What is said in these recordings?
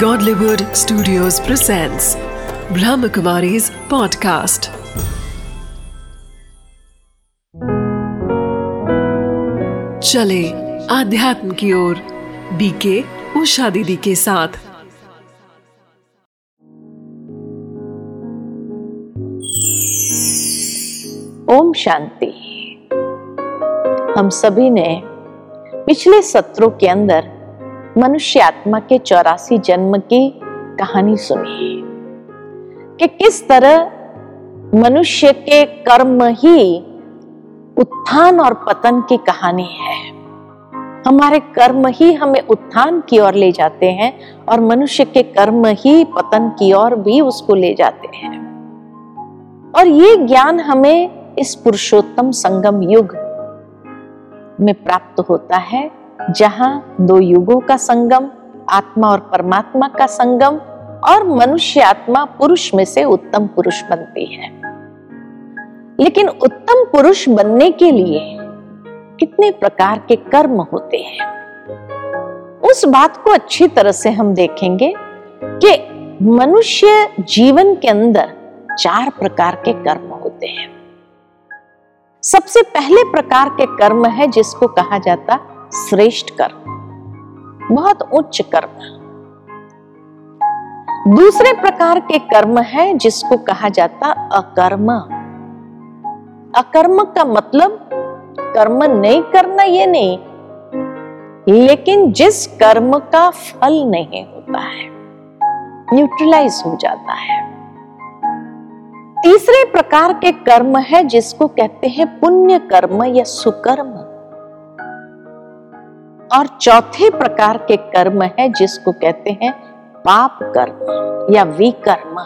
Godlywood Studios presents Brahmakumari's podcast. चले आध्यात्म की ओर बीके उषा दीदी के साथ ओम शांति हम सभी ने पिछले सत्रों के अंदर मनुष्य आत्मा के चौरासी जन्म की कहानी सुनी कि किस तरह मनुष्य के कर्म ही उत्थान और पतन की कहानी है। हमारे कर्म ही हमें उत्थान की ओर ले जाते हैं और मनुष्य के कर्म ही पतन की ओर भी उसको ले जाते हैं। और ये ज्ञान हमें इस पुरुषोत्तम संगम युग में प्राप्त होता है। जहाँ दो युगों का संगम, आत्मा और परमात्मा का संगम और मनुष्य आत्मा पुरुष में से उत्तम पुरुष बनती है। लेकिन उत्तम पुरुष बनने के लिए कितने प्रकार के कर्म होते हैं? उस बात को अच्छी तरह से हम देखेंगे कि मनुष्य जीवन के अंदर चार प्रकार के कर्म होते हैं। सबसे पहले प्रकार के कर्म है जिसको कहा जाता श्रेष्ठ कर्म बहुत उच्च कर्म। दूसरे प्रकार के कर्म है जिसको कहा जाता अकर्म। अकर्म का मतलब कर्म नहीं करना ये नहीं, लेकिन जिस कर्म का फल नहीं होता है न्यूट्रलाइज हो जाता है। तीसरे प्रकार के कर्म है जिसको कहते हैं पुण्य कर्म या सुकर्म। और चौथे प्रकार के कर्म है जिसको कहते हैं पाप कर्म या विकर्म।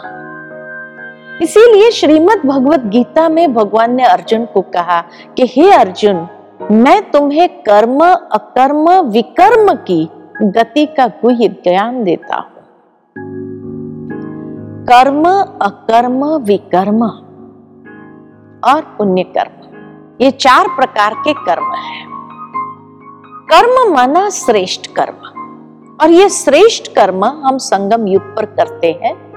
इसीलिए श्रीमद् भगवत गीता में भगवान ने अर्जुन को कहा कि, हे अर्जुन, मैं तुम्हें कर्म, अकर्म, विकर्म की गति का गुह्य ज्ञान देता हूँ। कर्म, अकर्म, विकर्म और पुण्य कर्म, ये चार प्रकार के कर्म हैं। कर्म माना श्रेष्ठ कर्म। और ये श्रेष्ठ कर्म हम संगम युग पर करते हैं,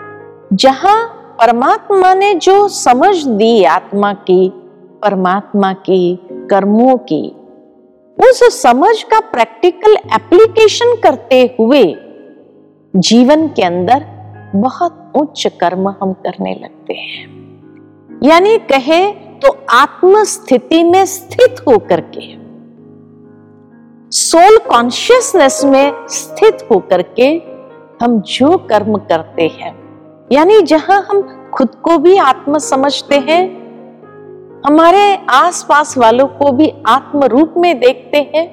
जहाँ परमात्मा ने जो समझ दी आत्मा की, परमात्मा की, कर्मों की, उस समझ का प्रैक्टिकल एप्लीकेशन करते हुए जीवन के अंदर बहुत उच्च कर्म हम करने लगते हैं। यानी कहे तो आत्म स्थिति में स्थित होकर के। सोल कॉन्शियसनेस में स्थित होकर के हम जो कर्म करते हैं, यानी जहाँ हम खुद को भी आत्म समझते हैं, हमारे आसपास वालों को भी आत्म रूप में देखते हैं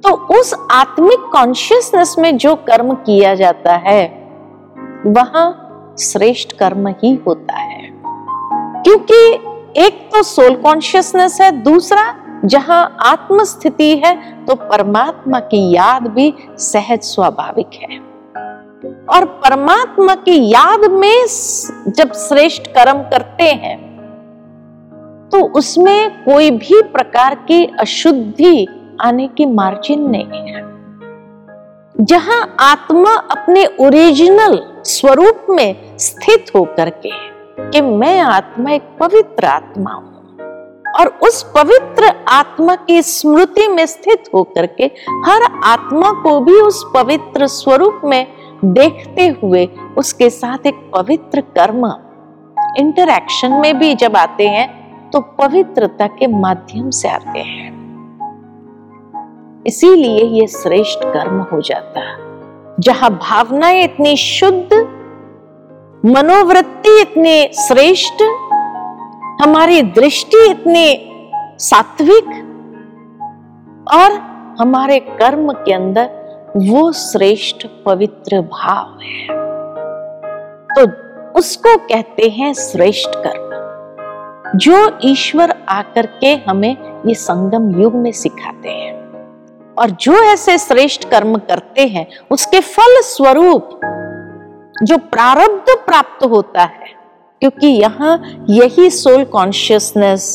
तो उस आत्मिक कॉन्शियसनेस में जो कर्म किया जाता है, वहाँ श्रेष्ठ कर्म ही होता है। क्योंकि एक तो सोल कॉन्शियसनेस है, दूसरा जहाँ आत्म स्थिति है तो परमात्मा की याद भी सहज स्वाभाविक है। और परमात्मा की याद में जब श्रेष्ठ कर्म करते हैं तो उसमें कोई भी प्रकार की अशुद्धि आने की मार्जिन नहीं है। जहाँ आत्मा अपने ओरिजिनल स्वरूप में स्थित होकर के, कि मैं आत्मा एक पवित्र आत्मा हूँ। और उस पवित्र आत्मा की स्मृति में स्थित होकर के हर आत्मा को भी उस पवित्र स्वरूप में देखते हुए उसके साथ एक पवित्र कर्म इंटरैक्शन में भी जब आते हैं तो पवित्रता के माध्यम से आते हैं। इसीलिए ये श्रेष्ठ कर्म हो जाता है। जहाँ भावनाएँ इतनी शुद्ध, मनोवृत्ति इतनी श्रेष्ठ हमारी दृष्टि इतनी सात्विक और हमारे कर्म के अंदर वो श्रेष्ठ पवित्र भाव है। तो उसको कहते हैं श्रेष्ठ कर्म। जो ईश्वर आकर के हमें ये संगम युग में सिखाते हैं और जो ऐसे श्रेष्ठ कर्म करते हैं, उसके फल स्वरूप जो प्रारब्ध प्राप्त होता है क्योंकि यहाँ यही सोल कॉन्शियसनेस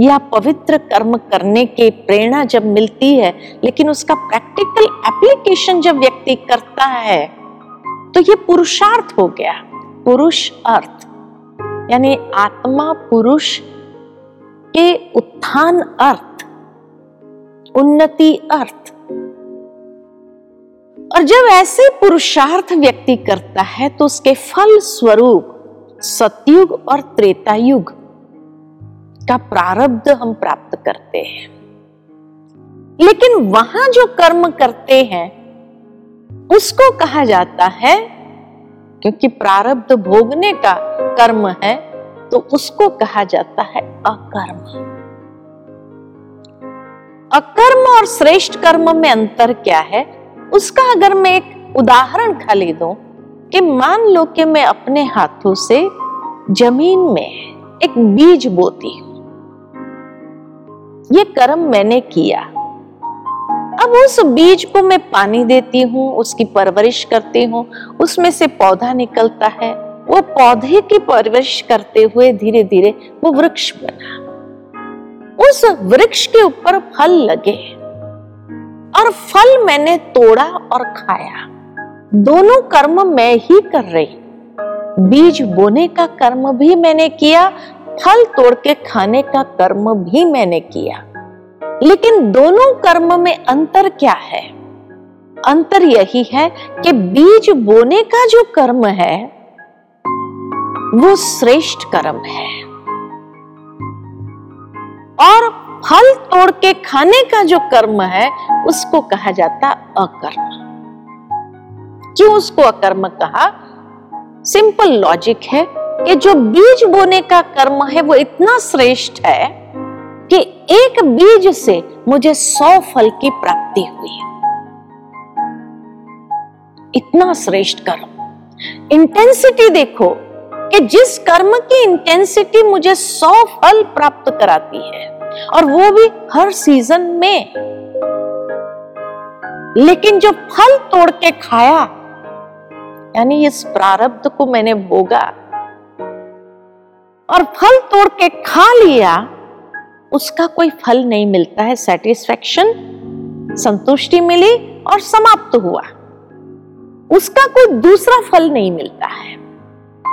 या पवित्र कर्म करने की प्रेरणा जब मिलती है, लेकिन उसका प्रैक्टिकल एप्लीकेशन जब व्यक्ति करता है तो ये पुरुषार्थ हो गया। पुरुष अर्थ, यानी आत्मा पुरुष के उत्थान अर्थ, उन्नति अर्थ। और जब ऐसे पुरुषार्थ व्यक्ति करता है तो उसके फल स्वरूप सतयुग और त्रेता युग का प्रारब्ध हम प्राप्त करते हैं। लेकिन वहाँ जो कर्म करते हैं, उसको कहा जाता है, क्योंकि प्रारब्ध भोगने का कर्म है तो उसको कहा जाता है अकर्म। अकर्म और श्रेष्ठ कर्म में अंतर क्या है, उसका अगर मैं एक उदाहरण खाली दूँ कि मान लो कि मैं अपने हाथों से ज़मीन में एक बीज बोती हूँ। ये कर्म मैंने किया। अब उस बीज को मैं पानी देती हूँ, उसकी परवरिश करती हूँ, उसमें से पौधा निकलता है। वो पौधे की परवरिश करते हुए धीरे धीरे वो वृक्ष बना। उस वृक्ष के ऊपर फल लगे और फल मैंने तोड़ा और खाया। दोनों कर्म मैं ही कर रही। बीज बोने का कर्म भी मैंने किया, फल तोड़ के खाने का कर्म भी मैंने किया। लेकिन दोनों कर्म में अंतर क्या है? अंतर यही है कि बीज बोने का जो कर्म है, वो श्रेष्ठ कर्म है। और फल तोड़ के खाने का जो कर्म है, उसको कहा जाता अकर्म। क्यों उसको अकर्म कहा? सिंपल लॉजिक है कि जो बीज बोने का कर्म है वो इतना श्रेष्ठ है कि एक बीज से मुझे सौ फल की प्राप्ति हुई है। इतना श्रेष्ठ कर्म। इंटेंसिटी देखो कि जिस कर्म की इंटेंसिटी मुझे सौ फल प्राप्त कराती है, और वो भी हर सीज़न में। लेकिन जो फल तोड़ के खाया यानी इस प्रारब्ध को मैंने भोगा और फल तोड़ के खा लिया, उसका कोई फल नहीं मिलता है। सेटिस्फेक्शन संतुष्टि मिली और समाप्त हुआ। उसका कोई दूसरा फल नहीं मिलता है।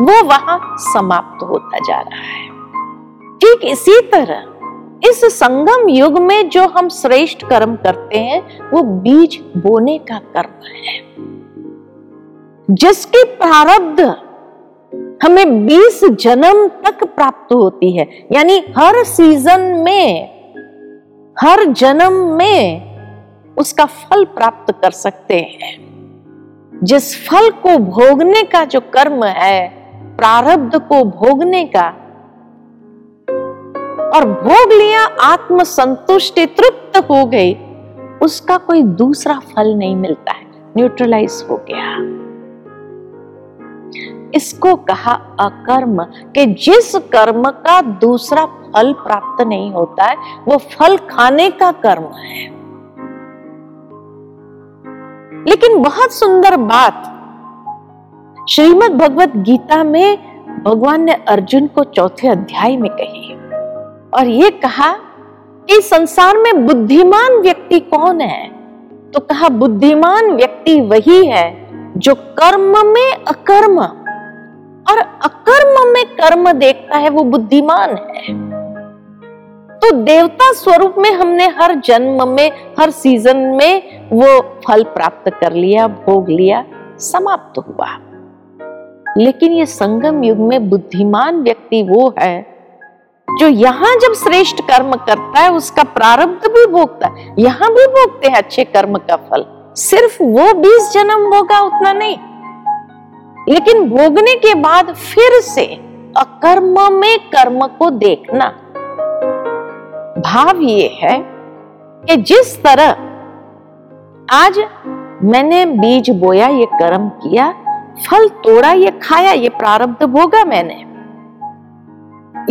वो वहाँ समाप्त होता जा रहा है। ठीक इसी तरह इस संगम युग में जो हम श्रेष्ठ कर्म करते हैं, वो बीज बोने का कर्म है। जिसकी प्रारब्ध हमें 20 जन्म तक प्राप्त होती है। यानी हर सीज़न में, हर जन्म में उसका फल प्राप्त कर सकते हैं। जिस फल को भोगने का जो कर्म है, प्रारब्ध को भोगने का, और भोग लिया आत्म संतुष्टि तृप्त हो गई, उसका कोई दूसरा फल नहीं मिलता है। न्यूट्रलाइज हो गया। इसको कहा अकर्म, कि जिस कर्म का दूसरा फल प्राप्त नहीं होता है, वो फल खाने का कर्म है। लेकिन बहुत सुंदर बात, श्रीमद् भगवत गीता में भगवान ने अर्जुन को चौथे अध्याय में कही और ये कहा कि संसार में बुद्धिमान व्यक्ति कौन है? तो कहा, बुद्धिमान व्यक्ति वही है जो कर्म में अकर्म। और अकर्म में कर्म देखता है, वो बुद्धिमान है। तो देवता स्वरूप में हमने हर जन्म में, हर सीज़न में वो फल प्राप्त कर लिया, भोग लिया, समाप्त हुआ। लेकिन ये संगम युग में बुद्धिमान व्यक्ति वो है, जो यहाँ जब श्रेष्ठ कर्म करता है, उसका प्रारब्ध भी भोगता है। यहाँ भी भोगते हैं अच्छे कर्म का फल। सिर्फ़ वो बीस जन्म होगा उतना नहीं लेकिन भोगने के बाद फिर से अकर्म में कर्म को देखना। भाव ये है कि जिस तरह आज मैंने बीज बोया, ये कर्म किया, फल तोड़ा, ये खाया, ये प्रारब्ध भोगा मैंने।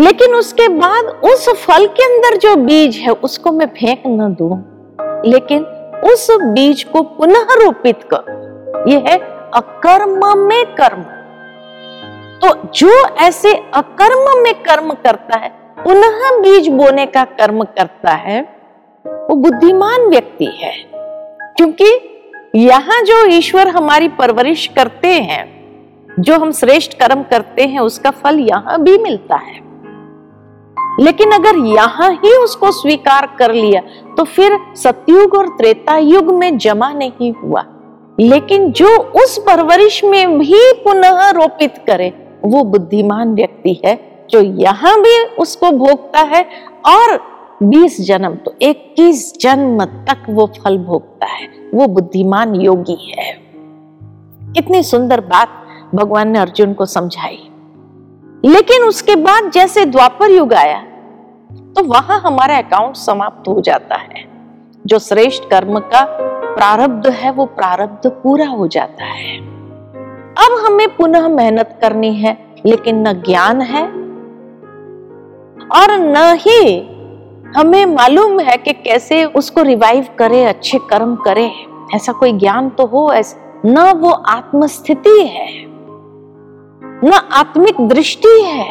लेकिन उसके बाद उस फल के अंदर जो बीज है, उसको मैं फेंक न दू। लेकिन उस बीज को पुनः रोपित कर। यह है अकर्म में कर्म। तो जो ऐसे अकर्म में कर्म करता है, पुनः बीज बोने का कर्म करता है, वो बुद्धिमान व्यक्ति है। क्योंकि यहाँ जो ईश्वर हमारी परवरिश करते हैं, जो हम श्रेष्ठ कर्म करते हैं, उसका फल यहाँ भी मिलता है। लेकिन अगर यहाँ ही उसको स्वीकार कर लिया तो फिर सतयुग और त्रेता युग में जमा नहीं हुआ। लेकिन जो उस परवरिश में भी पुनः रोपित करे, वो बुद्धिमान व्यक्ति है, जो यहाँ भी उसको भोगता है और 20 जन्म तो 21 जन्म तक वो फल भोगता है। वो बुद्धिमान योगी है। इतनी सुंदर बात भगवान ने अर्जुन को समझाई। लेकिन उसके बाद जैसे द्वापर युग आया तो वहाँ हमारा अकाउंट समाप्त हो जाता है, जो श्रेष्ठ कर्म का प्रारब्ध है, वो प्रारब्ध पूरा हो जाता है। अब हमें पुनः मेहनत करनी है, लेकिन न ज्ञान है और न ही हमें मालूम है कि कैसे उसको रिवाइव करे, अच्छे कर्म करे। ऐसा कोई ज्ञान तो हो, ऐसा, न वो आत्मस्थिति है, न आत्मिक दृष्टि है,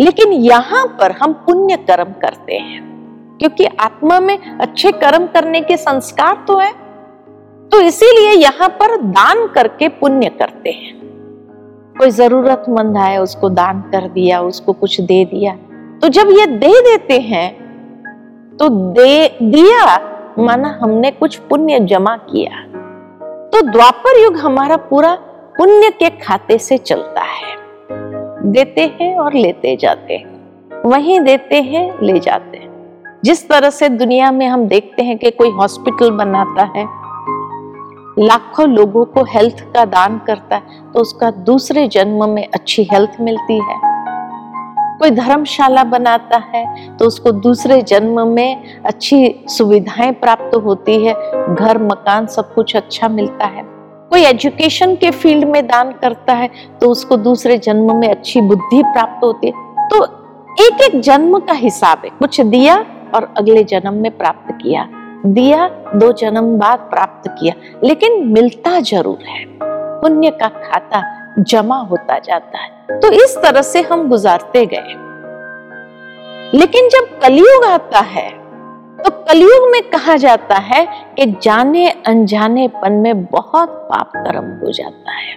लेकिन यहाँ पर हम पुण्य कर्म करते हैं। क्योंकि आत्मा में अच्छे कर्म करने के संस्कार तो है। तो इसीलिए यहाँ पर दान करके पुण्य करते हैं। कोई जरूरतमंद आए, उसको दान कर दिया, उसको कुछ दे दिया तो जब ये दे देते हैं तो दे दिया, माना हमने कुछ पुण्य जमा किया तो द्वापर युग हमारा पूरा पुण्य के खाते से चलता है। देते हैं और लेते जाते हैं, वहीं देते हैं, ले जाते हैं। जिस तरह से दुनिया में हम देखते हैं कि कोई हॉस्पिटल बनाता है, लाखों लोगों को हेल्थ का दान करता है तो उसका दूसरे जन्म में अच्छी हेल्थ मिलती है। कोई धर्मशाला बनाता है तो उसको दूसरे जन्म में अच्छी सुविधाएँ प्राप्त होती है, घर, मकान सब कुछ अच्छा मिलता है। कोई एजुकेशन के फ़ील्ड में दान करता है तो उसको दूसरे जन्म में अच्छी बुद्धि प्राप्त होती है। तो एक एक जन्म का हिसाब है। कुछ दिया और अगले जन्म में प्राप्त किया। दिया, दो जन्म बाद प्राप्त किया। लेकिन मिलता ज़रूर है। पुण्य का खाता जमा होता जाता है। तो इस तरह से हम गुजारते गए। लेकिन जब कलयुग आता है तो कलयुग में कहा जाता है कि जाने अनजाने पन में बहुत पाप कर्म हो जाता है।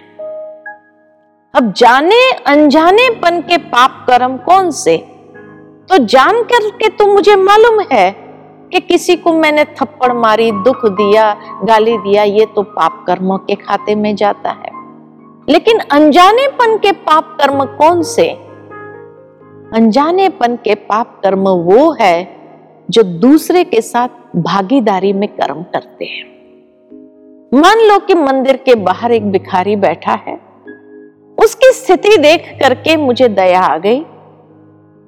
अब जाने अनजाने पन के पाप कर्म कौन से? तो जान करके तो मुझे मालूम है कि किसी को मैंने थप्पड़ मारी, दुख दिया, गाली दिया, ये तो पाप कर्मों के खाते में जाता है। लेकिन अनजानेपन के पाप कर्म कौन से? अनजानेपन के पाप कर्म वो है जो दूसरे के साथ भागीदारी में कर्म करते हैं। मान लो कि मंदिर के बाहर एक भिखारी बैठा है। उसकी स्थिति देख करके मुझे दया आ गई।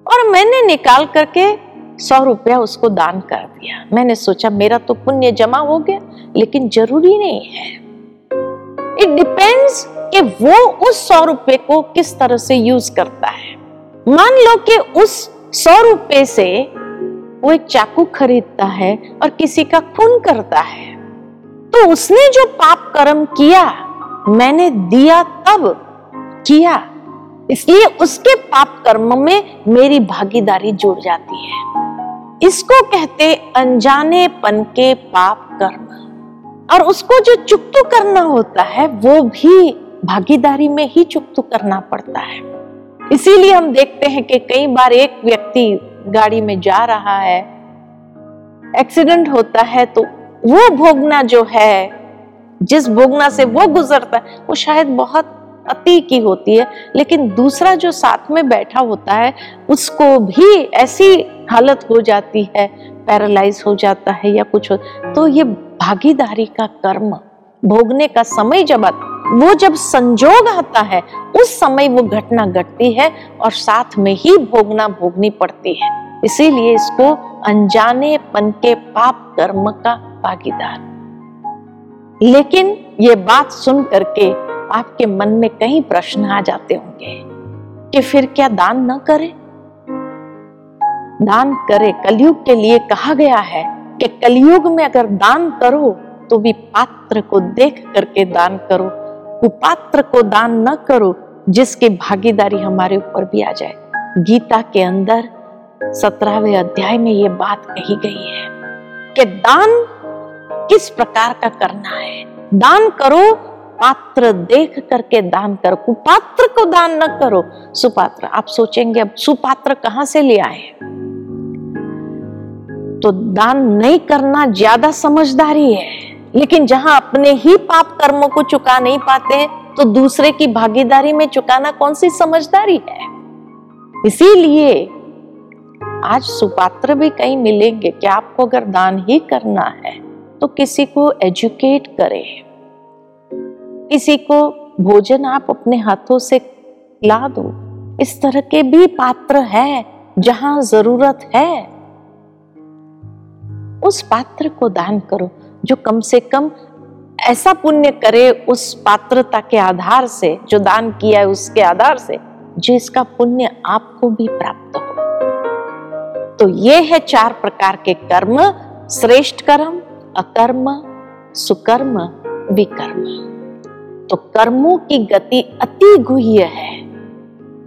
और मैंने निकाल करके सौ रुपया उसको दान कर दिया। मैंने सोचा, मेरा तो पुण्य जमा हो गया, लेकिन ज़रूरी नहीं है। इट डिपेंड्स कि वो उस सौ रुपए को किस तरह से यूज़ करता है। मान लो कि उस सौ रुपए से वो एक चाकू खरीदता है और किसी का खून करता है। तो उसने जो पाप कर्म किया, मैंने दिया तब किया। इसलिए उसके पाप कर्म में मेरी भागीदारी जुड़ जाती है। इसको कहते अनजाने पन के पाप कर्म। और उसको जो चुकतु करना होता है, वो भी भागीदारी में ही चुकतु करना पड़ता है। इसीलिए हम देखते हैं कि कई बार एक व्यक्ति गाड़ी में जा रहा है, एक्सीडेंट होता है तो वो भोगना जो है, जिस भोगना से वो गुजरता है, वो शायद बहुत अति की होती है, लेकिन दूसरा जो साथ में बैठा होता है, उसको भी ऐसी हालत हो जाती है, पैरालाइज हो जाता है या कुछ हो तो ये भागीदारी का कर्म, भोगने का समय जब आता वो जब संजोग आता है, उस समय वो घटना घटती है और साथ में ही भोगना भोगनी पड़ती है। इसीलिए इसको अनजाने पन के पाप कर्म का भागीदार। लेकिन ये बात सुन करके आपके मन में कई प्रश्न आ जाते होंगे कि फिर क्या दान न करे? दान करे कलयुग के लिए कहा गया है कि कलयुग में अगर दान करो तो भी पात्र को देख करके दान करो। कुपात्र को दान न करो, जिसकी भागीदारी हमारे ऊपर भी आ जाए। गीता के अंदर सत्रहवें अध्याय में ये बात कही गई है कि दान किस प्रकार का करना है। दान करो पात्र देख करके दान करो, कुपात्र को दान न करो। सुपात्र, आप सोचेंगे, अब सुपात्र कहाँ से ले आए तो दान नहीं करना ज़्यादा समझदारी है, लेकिन जहाँ अपने ही पाप कर्मों को चुका नहीं पाते तो दूसरे की भागीदारी में चुकाना कौन सी समझदारी है? इसीलिए आज सुपात्र भी कहीं मिलेंगे, कि आपको अगर दान ही करना है तो किसी को एजुकेट करें। किसी को भोजन आप अपने हाथों से ला दो। इस तरह के भी पात्र है, जहाँ ज़रूरत है। उस पात्र को दान करो, जो कम से कम ऐसा पुण्य करे उस पात्रता के आधार से, जो दान किया है उसके आधार से जिसका पुण्य आपको भी प्राप्त हो। तो ये है चार प्रकार के कर्म, श्रेष्ठ कर्म, अकर्म, सुकर्म, विकर्म। तो कर्मों की गति अति गुह्य है।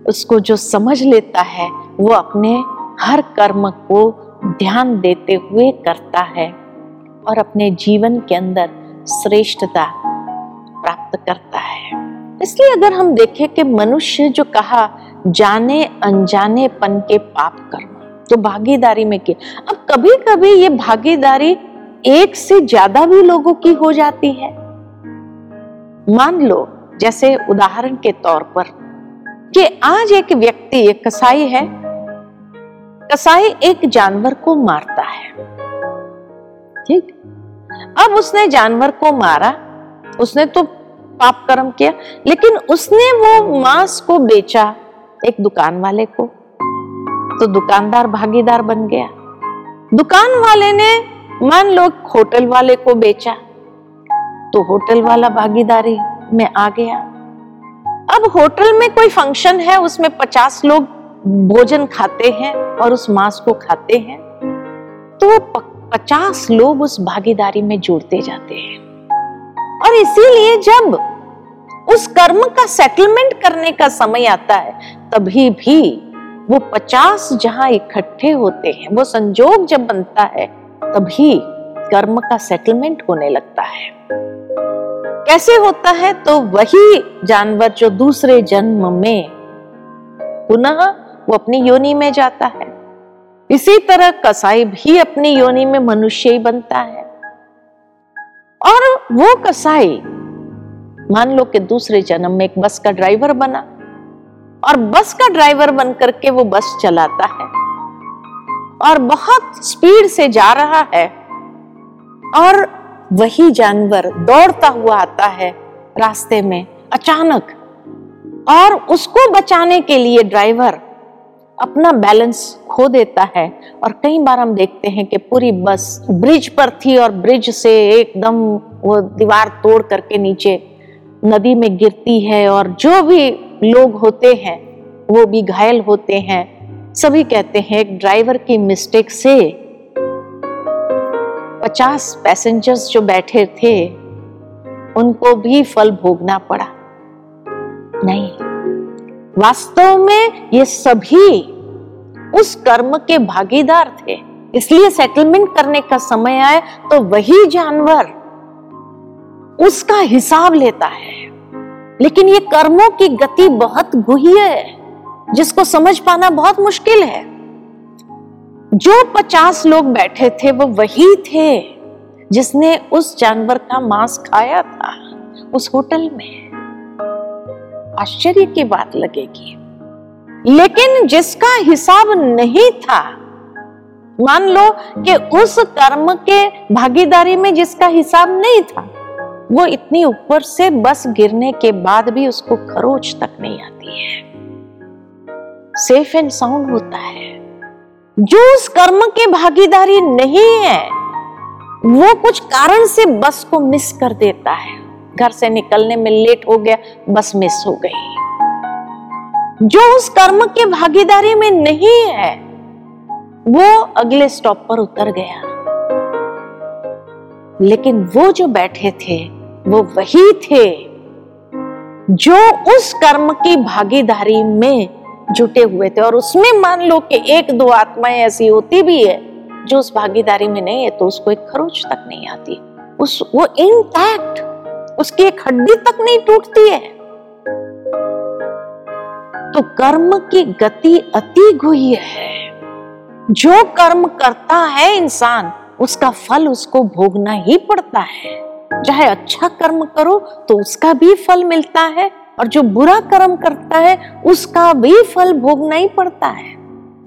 उसको जो समझ लेता है, वो अपने हर कर्म को ध्यान देते हुए करता है और अपने जीवन के अंदर श्रेष्ठता प्राप्त करता है। इसलिए अगर हम देखें कि मनुष्य जो कहा, जाने अनजाने पन के पाप कर्म तो भागीदारी में किया? अब कभी कभी ये भागीदारी एक से ज़्यादा भी लोगों की हो जाती है। मान लो, जैसे उदाहरण के तौर पर, कि आज एक व्यक्ति, एक कसाई है। कसाई एक जानवर को मारता है। ठीक? अब उसने जानवर को मारा, उसने तो पाप कर्म किया, लेकिन उसने वो मांस को बेचा एक दुकान वाले को। तो दुकानदार भागीदार बन गया। दुकान वाले ने मान लो होटल वाले को बेचा। तो होटल वाला भागीदारी में आ गया। अब होटल में कोई फ़ंक्शन है, उसमें पचास लोग भोजन खाते हैं और उस मांस को खाते हैं तो पचास लोग उस भागीदारी में जुड़ते जाते हैं। और इसीलिए जब उस कर्म का सेटलमेंट करने का समय आता है, तभी भी वो पचास जहाँ इकट्ठे होते हैं, वो संजोग जब बनता है, तभी कर्म का सेटलमेंट होने लगता है। कैसे होता है? तो वही जानवर जो दूसरे जन्म में पुनः वो अपनी योनि में जाता है। इसी तरह कसाई भी अपनी योनि में मनुष्य ही बनता है। और वो कसाई मान लो कि दूसरे जन्म में एक बस का ड्राइवर बना और बस का ड्राइवर बन करके वो बस चलाता है और बहुत स्पीड से जा रहा है और वही जानवर दौड़ता हुआ आता है रास्ते में अचानक। और उसको बचाने के लिए ड्राइवर अपना बैलेंस खो देता है। और कई बार हम देखते हैं कि पूरी बस ब्रिज पर थी और ब्रिज से एकदम वो दीवार तोड़ करके नीचे नदी में गिरती है और जो भी लोग होते हैं, वो भी घायल होते हैं। सभी कहते हैं, एक ड्राइवर की मिस्टेक से पचास पैसेंजर्स जो बैठे थे, उनको भी फल भोगना पड़ा। नहीं, वास्तव में ये सभी उस कर्म के भागीदार थे। इसलिए सेटलमेंट करने का समय आए तो वही जानवर उसका हिसाब लेता है। लेकिन ये कर्मों की गति बहुत गुह्य है, जिसको समझ पाना बहुत मुश्किल है। जो पचास लोग बैठे थे, वो वही थे जिसने उस जानवर का मांस खाया था, उस होटल में। आश्चर्य की बात लगेगी। लेकिन जिसका हिसाब नहीं था, मान लो कि उस कर्म के भागीदारी में जिसका हिसाब नहीं था, वो इतनी ऊपर से बस गिरने के बाद भी उसको खरोच तक नहीं आती है। सेफ़ एंड साउंड होता है। जो उस कर्म के भागीदारी नहीं है, वो कुछ कारण से बस को मिस कर देता है। घर से निकलने में लेट हो गया, बस मिस हो गई। जो उस कर्म के भागीदारी में नहीं है, वो अगले स्टॉप पर उतर गया। लेकिन वो जो बैठे थे, वो वही थे, जो उस कर्म की भागीदारी में जुटे हुए थे और उसमें मान लो कि एक दो आत्माएँ ऐसी होती भी है, जो उस भागीदारी में नहीं है तो उसको एक खरोच तक नहीं आती। उस, वो इंटैक्ट उसकी एक हड्डी तक नहीं टूटती है। तो कर्म की गति अति गुह्य है। जो कर्म करता है इंसान, उसका फल उसको भोगना ही पड़ता है। चाहे अच्छा कर्म करो तो उसका भी फल मिलता है। और जो बुरा कर्म करता है, उसका भी फल भोगना ही पड़ता है।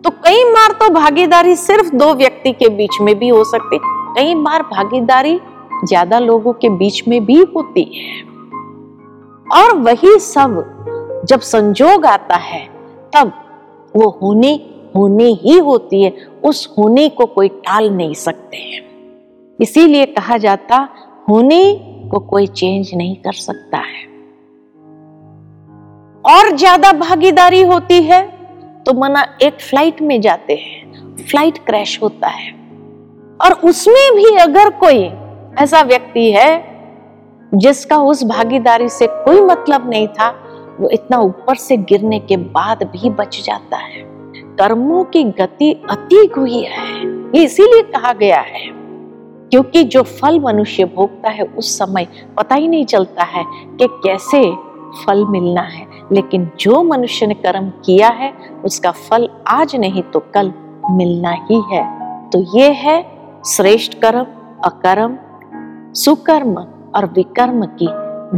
तो कई बार तो भागीदारी सिर्फ़ दो व्यक्ति के बीच में भी हो सकती, कई बार भागीदारी ज़्यादा लोगों के बीच में भी होती है। और वही सब जब संजोग आता है, तब वो होने होने ही होती है, उस होने को कोई टाल नहीं सकते हैं। इसीलिए कहा जाता, होने को कोई चेंज नहीं कर सकता है। और ज़्यादा भागीदारी होती है तो मना एक फ़्लाइट में जाते हैं। फ़्लाइट क्रैश होता है। और उसमें भी अगर कोई ऐसा व्यक्ति है, जिसका उस भागीदारी से कोई मतलब नहीं था, वो इतना ऊपर से गिरने के बाद भी बच जाता है। कर्मों की गति अति हुई है। ये इसीलिए कहा गया है, क्योंकि जो फल मनुष्य भोगता है, उस समय पता ही नहीं चलता है कि कैसे फल मिलना है। लेकिन जो मनुष्य ने कर्म किया है, उसका फल आज नहीं तो कल मिलना ही है। तो ये है श्रेष्ठ कर्म, अकर्म, सुकर्म और विकर्म की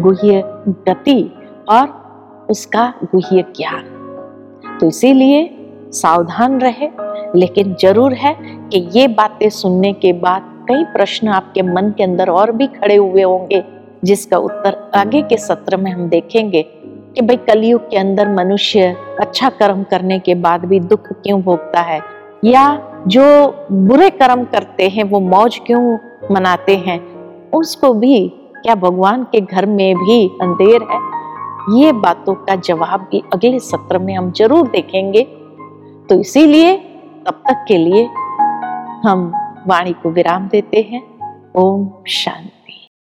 गुह्य गति और उसका गुह्य ज्ञान। तो इसीलिए सावधान रहे, लेकिन ज़रूर है कि ये बातें सुनने के बाद कई प्रश्न आपके मन के अंदर और भी खड़े हुए होंगे, जिसका उत्तर आगे के सत्र में हम देखेंगे। कि भाई कलयुग के अंदर मनुष्य अच्छा कर्म करने के बाद भी दुख क्यों भोगता है? या जो बुरे कर्म करते हैं, वो मौज क्यों मनाते हैं? उसको भी क्या भगवान के घर में भी अंधेर है? ये बातों का जवाब भी अगले सत्र में हम ज़रूर देखेंगे। तो इसीलिए तब तक के लिए हम वाणी को विराम देते हैं। ओम शांति।